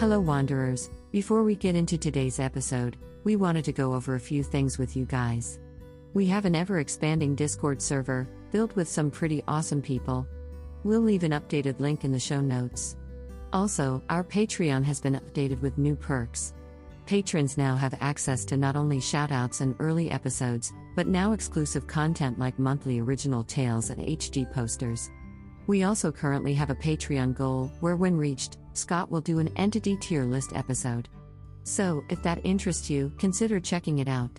Hello, Wanderers. Before we get into today's episode, we wanted to go over a few things with you guys. We have an ever expanding Discord server, built with some pretty awesome people. We'll leave an updated link in the show notes. Also, our Patreon has been updated with new perks. Patrons now have access to not only shoutouts and early episodes, but now exclusive content like monthly original tales and HG posters. We also currently have a Patreon goal where, when reached, Scott will do an entity tier list episode. So, if that interests you, consider checking it out.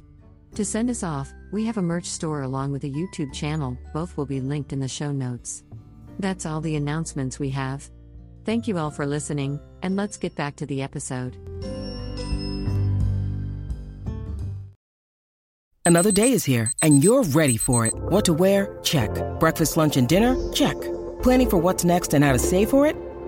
To send us off, we have a merch store along with a YouTube channel, both will be linked in the show notes. That's all the announcements we have. Thank you all for listening, and let's get back to the episode. Another day is here, and you're ready for it. What to wear? Check. Breakfast, lunch, and dinner? Check. Planning for what's next and how to save for it?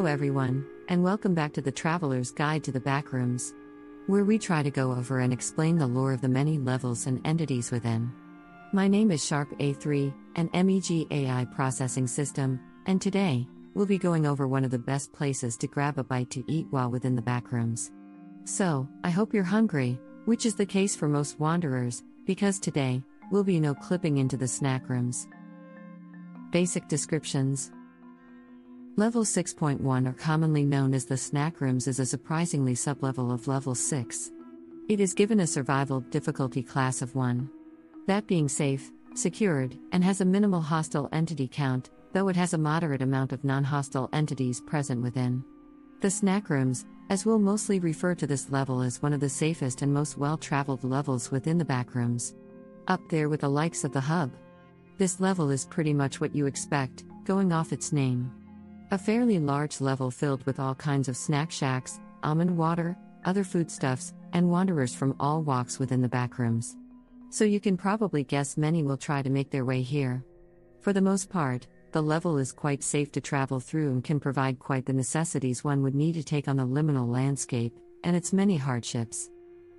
Hello, everyone, and welcome back to the Traveler's Guide to the Backrooms, where we try to go over and explain the lore of the many levels and entities within. My name is Sharp A3, an MEG AI processing system, and today, we'll be going over one of the best places to grab a bite to eat while within the backrooms. So, I hope you're hungry, which is the case for most wanderers, because today, we'll be no clipping into the snack rooms. Basic descriptions Level 6.1, or commonly known as the snack rooms, is a surprisingly sublevel of level 6. It is given a survival difficulty class of 1. That being safe, secured, and has a minimal hostile entity count, though it has a moderate amount of non hostile entities present within. The snack rooms, as we'll mostly refer to this level as one of the safest and most well traveled levels within the backrooms. Up there with the likes of the hub. This level is pretty much what you expect, going off its name. A fairly large level filled with all kinds of snack shacks, almond water, other foodstuffs, and wanderers from all walks within the backrooms. So you can probably guess many will try to make their way here. For the most part, the level is quite safe to travel through and can provide quite the necessities one would need to take on the liminal landscape, and its many hardships.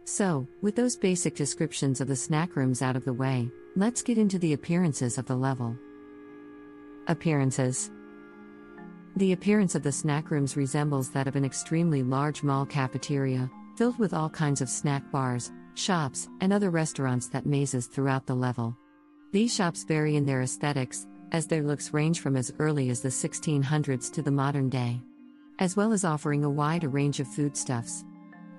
So, with those basic descriptions of the snack rooms out of the way, let's get into the appearances of the level. Appearances the appearance of the snack rooms resembles that of an extremely large mall cafeteria, filled with all kinds of snack bars, shops, and other restaurants that mazes throughout the level. These shops vary in their aesthetics, as their looks range from as early as the 1600s to the modern day, as well as offering a wide range of foodstuffs.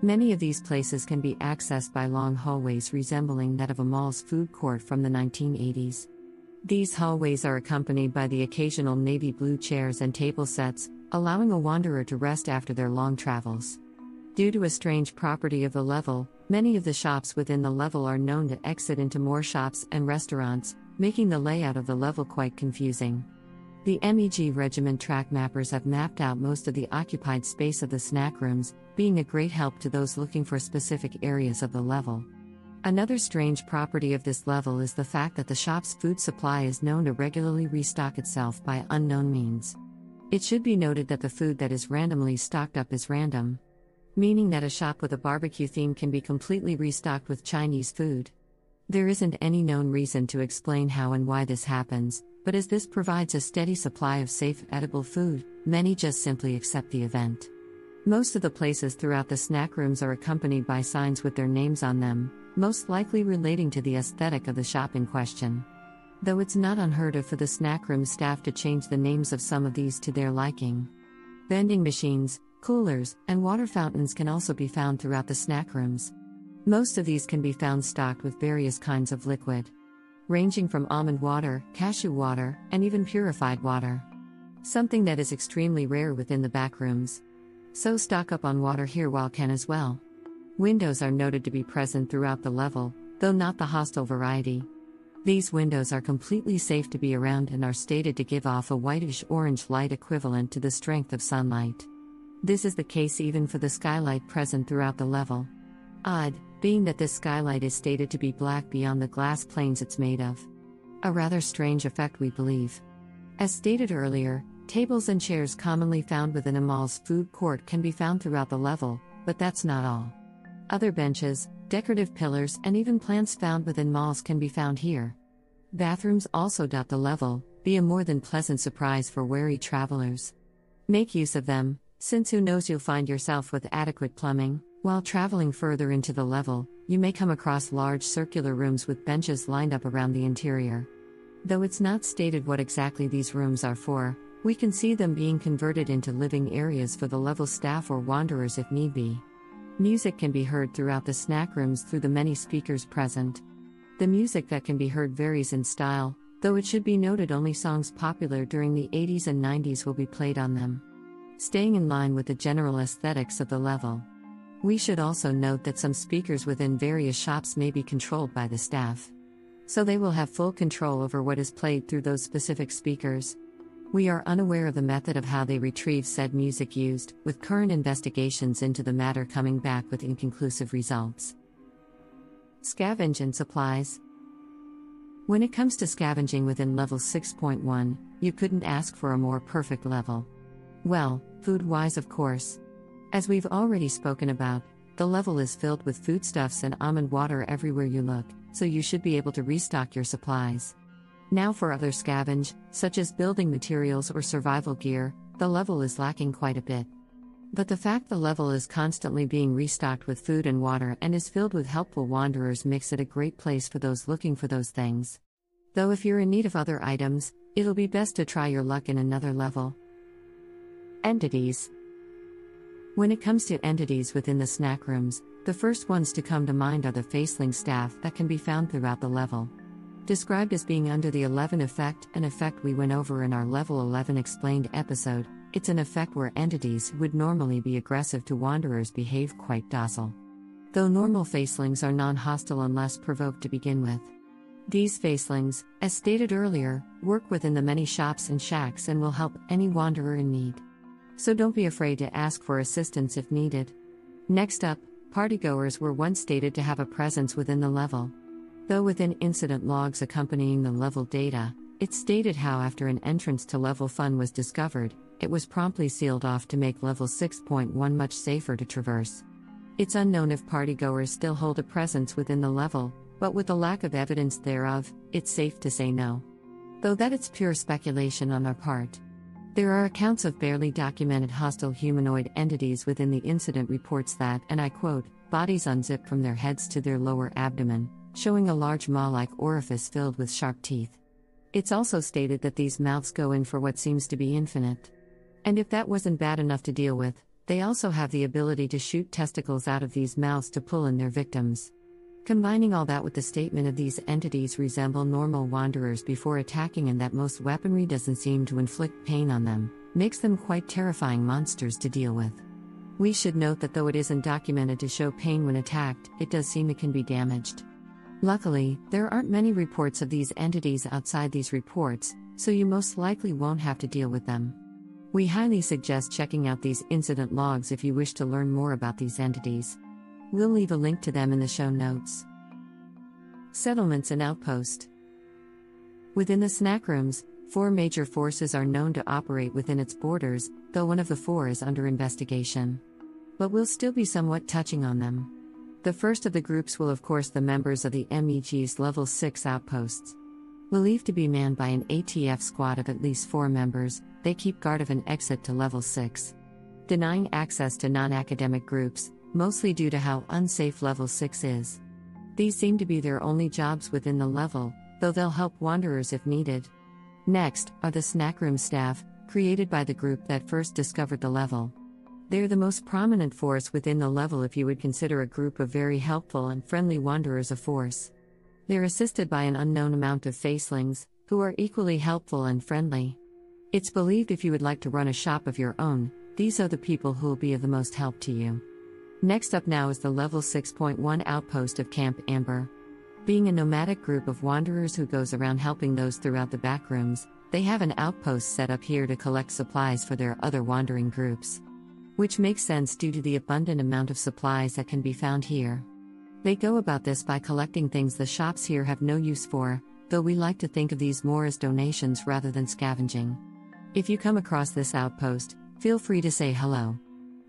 Many of these places can be accessed by long hallways resembling that of a mall's food court from the 1980s. These hallways are accompanied by the occasional navy blue chairs and table sets, allowing a wanderer to rest after their long travels. Due to a strange property of the level, many of the shops within the level are known to exit into more shops and restaurants, making the layout of the level quite confusing. The MEG Regiment track mappers have mapped out most of the occupied space of the snack rooms, being a great help to those looking for specific areas of the level. Another strange property of this level is the fact that the shop's food supply is known to regularly restock itself by unknown means. It should be noted that the food that is randomly stocked up is random, meaning that a shop with a barbecue theme can be completely restocked with Chinese food. There isn't any known reason to explain how and why this happens, but as this provides a steady supply of safe, edible food, many just simply accept the event. Most of the places throughout the snack rooms are accompanied by signs with their names on them, most likely relating to the aesthetic of the shop in question. Though it's not unheard of for the snack room staff to change the names of some of these to their liking. Vending machines, coolers, and water fountains can also be found throughout the snack rooms. Most of these can be found stocked with various kinds of liquid, ranging from almond water, cashew water, and even purified water. Something that is extremely rare within the back rooms. So stock up on water here while can as well. Windows are noted to be present throughout the level, though not the hostile variety. These windows are completely safe to be around and are stated to give off a whitish orange light equivalent to the strength of sunlight. This is the case even for the skylight present throughout the level. Odd, being that this skylight is stated to be black beyond the glass planes it's made of. A rather strange effect, we believe. As stated earlier, tables and chairs commonly found within a mall's food court can be found throughout the level, but that's not all. Other benches, decorative pillars, and even plants found within malls can be found here. Bathrooms also dot the level, be a more than pleasant surprise for wary travelers. Make use of them, since who knows you'll find yourself with adequate plumbing. While traveling further into the level, you may come across large circular rooms with benches lined up around the interior. Though it's not stated what exactly these rooms are for, we can see them being converted into living areas for the level staff or wanderers if need be. Music can be heard throughout the snack rooms through the many speakers present. The music that can be heard varies in style, though it should be noted only songs popular during the 80s and 90s will be played on them. Staying in line with the general aesthetics of the level. We should also note that some speakers within various shops may be controlled by the staff. So they will have full control over what is played through those specific speakers. We are unaware of the method of how they retrieve said music used, with current investigations into the matter coming back with inconclusive results. Scavenge and supplies. When it comes to scavenging within level 6.1, you couldn't ask for a more perfect level. Well, food wise, of course. As we've already spoken about, the level is filled with foodstuffs and almond water everywhere you look, so you should be able to restock your supplies. Now, for other scavenge, such as building materials or survival gear, the level is lacking quite a bit. But the fact the level is constantly being restocked with food and water and is filled with helpful wanderers makes it a great place for those looking for those things. Though, if you're in need of other items, it'll be best to try your luck in another level. Entities when it comes to entities within the snack rooms, the first ones to come to mind are the faceling staff that can be found throughout the level. Described as being under the 11 effect, an effect we went over in our Level 11 Explained episode, it's an effect where entities who would normally be aggressive to wanderers behave quite docile. Though normal facelings are non hostile unless provoked to begin with. These facelings, as stated earlier, work within the many shops and shacks and will help any wanderer in need so don't be afraid to ask for assistance if needed. Next up, partygoers were once stated to have a presence within the level. Though within incident logs accompanying the level data, it stated how after an entrance to level fun was discovered, it was promptly sealed off to make level 6.1 much safer to traverse. It's unknown if partygoers still hold a presence within the level, but with the lack of evidence thereof, it's safe to say no. Though that it's pure speculation on our part. There are accounts of barely documented hostile humanoid entities within the incident reports that, and I quote, bodies unzip from their heads to their lower abdomen, showing a large maw like orifice filled with sharp teeth. It's also stated that these mouths go in for what seems to be infinite. And if that wasn't bad enough to deal with, they also have the ability to shoot testicles out of these mouths to pull in their victims. Combining all that with the statement of these entities resemble normal wanderers before attacking and that most weaponry doesn't seem to inflict pain on them, makes them quite terrifying monsters to deal with. We should note that though it isn't documented to show pain when attacked, it does seem it can be damaged. Luckily, there aren't many reports of these entities outside these reports, so you most likely won't have to deal with them. We highly suggest checking out these incident logs if you wish to learn more about these entities. We'll leave a link to them in the show notes. Settlements and Outpost Within the snack rooms, four major forces are known to operate within its borders, though one of the four is under investigation. But we'll still be somewhat touching on them. The first of the groups will, of course, the members of the MEG's Level 6 outposts. Believed to be manned by an ATF squad of at least four members, they keep guard of an exit to Level 6. Denying access to non academic groups, mostly due to how unsafe Level 6 is. These seem to be their only jobs within the level, though they'll help wanderers if needed. Next are the snack room staff, created by the group that first discovered the level. They're the most prominent force within the level if you would consider a group of very helpful and friendly wanderers a force. They're assisted by an unknown amount of facelings, who are equally helpful and friendly. It's believed if you would like to run a shop of your own, these are the people who'll be of the most help to you. Next up now is the level 6.1 outpost of Camp Amber. Being a nomadic group of wanderers who goes around helping those throughout the backrooms, they have an outpost set up here to collect supplies for their other wandering groups. Which makes sense due to the abundant amount of supplies that can be found here. They go about this by collecting things the shops here have no use for, though we like to think of these more as donations rather than scavenging. If you come across this outpost, feel free to say hello.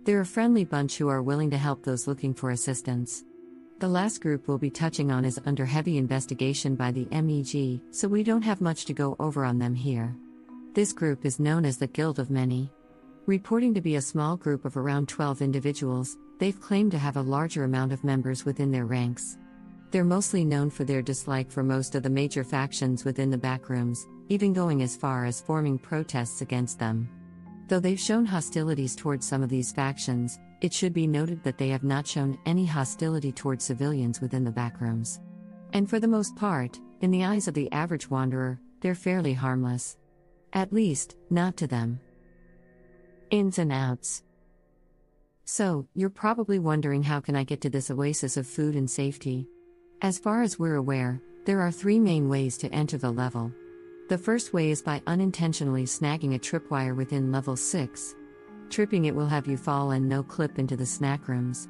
They're a friendly bunch who are willing to help those looking for assistance. The last group we'll be touching on is under heavy investigation by the MEG, so we don't have much to go over on them here. This group is known as the Guild of Many. Reporting to be a small group of around 12 individuals, they've claimed to have a larger amount of members within their ranks. They're mostly known for their dislike for most of the major factions within the backrooms, even going as far as forming protests against them. Though they've shown hostilities towards some of these factions, it should be noted that they have not shown any hostility towards civilians within the backrooms. And for the most part, in the eyes of the average wanderer, they're fairly harmless. At least, not to them. Ins and outs. So, you're probably wondering how can I get to this oasis of food and safety? As far as we're aware, there are three main ways to enter the level. The first way is by unintentionally snagging a tripwire within level 6. Tripping it will have you fall and no clip into the snack rooms.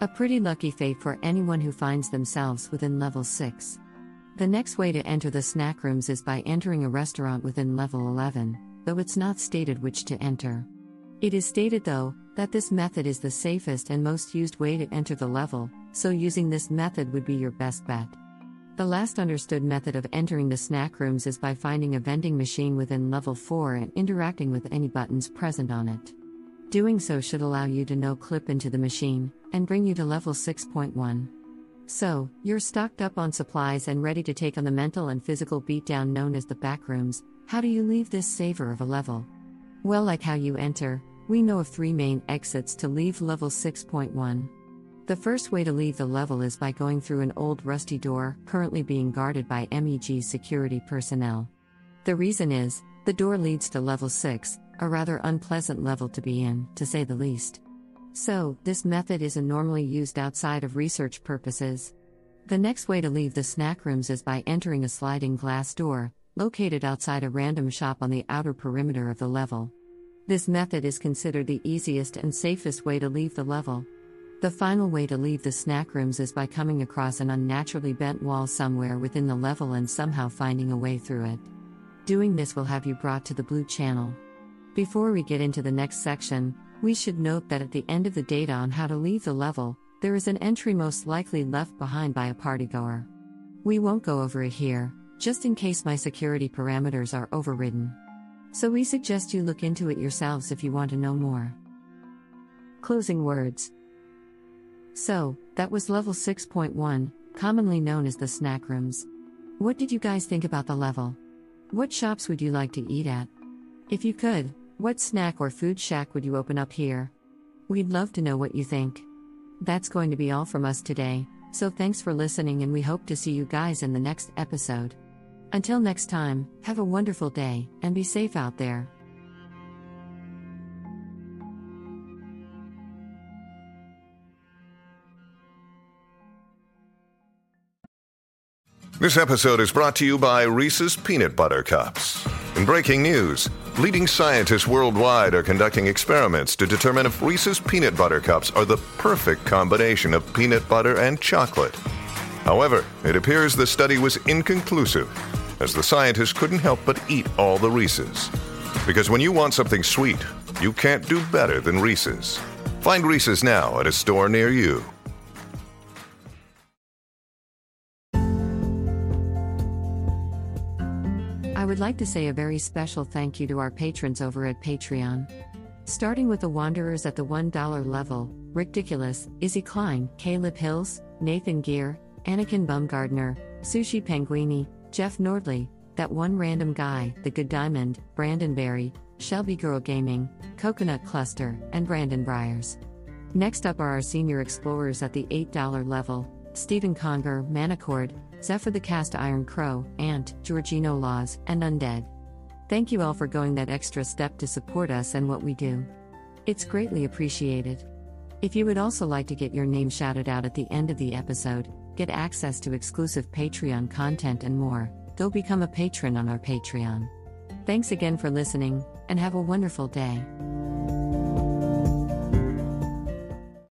A pretty lucky fate for anyone who finds themselves within level 6. The next way to enter the snack rooms is by entering a restaurant within level 11, though it's not stated which to enter. It is stated, though, that this method is the safest and most used way to enter the level, so using this method would be your best bet. The last understood method of entering the snack rooms is by finding a vending machine within level 4 and interacting with any buttons present on it. Doing so should allow you to no clip into the machine and bring you to level 6.1. So, you're stocked up on supplies and ready to take on the mental and physical beatdown known as the backrooms. How do you leave this savor of a level? Well, like how you enter, we know of three main exits to leave level 6.1. The first way to leave the level is by going through an old rusty door, currently being guarded by MEG security personnel. The reason is, the door leads to level 6, a rather unpleasant level to be in, to say the least. So, this method isn't normally used outside of research purposes. The next way to leave the snack rooms is by entering a sliding glass door, located outside a random shop on the outer perimeter of the level. This method is considered the easiest and safest way to leave the level. The final way to leave the snack rooms is by coming across an unnaturally bent wall somewhere within the level and somehow finding a way through it. Doing this will have you brought to the blue channel. Before we get into the next section, we should note that at the end of the data on how to leave the level, there is an entry most likely left behind by a partygoer. We won't go over it here, just in case my security parameters are overridden. So we suggest you look into it yourselves if you want to know more. Closing words. So, that was level 6.1, commonly known as the snack rooms. What did you guys think about the level? What shops would you like to eat at? If you could, what snack or food shack would you open up here? We'd love to know what you think. That's going to be all from us today, so thanks for listening and we hope to see you guys in the next episode. Until next time, have a wonderful day and be safe out there. This episode is brought to you by Reese's Peanut Butter Cups. In breaking news, leading scientists worldwide are conducting experiments to determine if Reese's Peanut Butter Cups are the perfect combination of peanut butter and chocolate. However, it appears the study was inconclusive, as the scientists couldn't help but eat all the Reese's. Because when you want something sweet, you can't do better than Reese's. Find Reese's now at a store near you. I would like to say a very special thank you to our patrons over at Patreon. Starting with the Wanderers at the $1 level Ridiculous, Izzy Klein, Caleb Hills, Nathan Gear, Anakin Bumgardner, Sushi Penguini, Jeff Nordley, That One Random Guy, The Good Diamond, Brandon Berry, Shelby Girl Gaming, Coconut Cluster, and Brandon Briers. Next up are our senior explorers at the $8 level Stephen Conger, Manicord, Zephyr the Cast Iron Crow, Ant, Georgino Laws, and Undead. Thank you all for going that extra step to support us and what we do. It's greatly appreciated. If you would also like to get your name shouted out at the end of the episode, get access to exclusive Patreon content and more, go become a patron on our Patreon. Thanks again for listening, and have a wonderful day.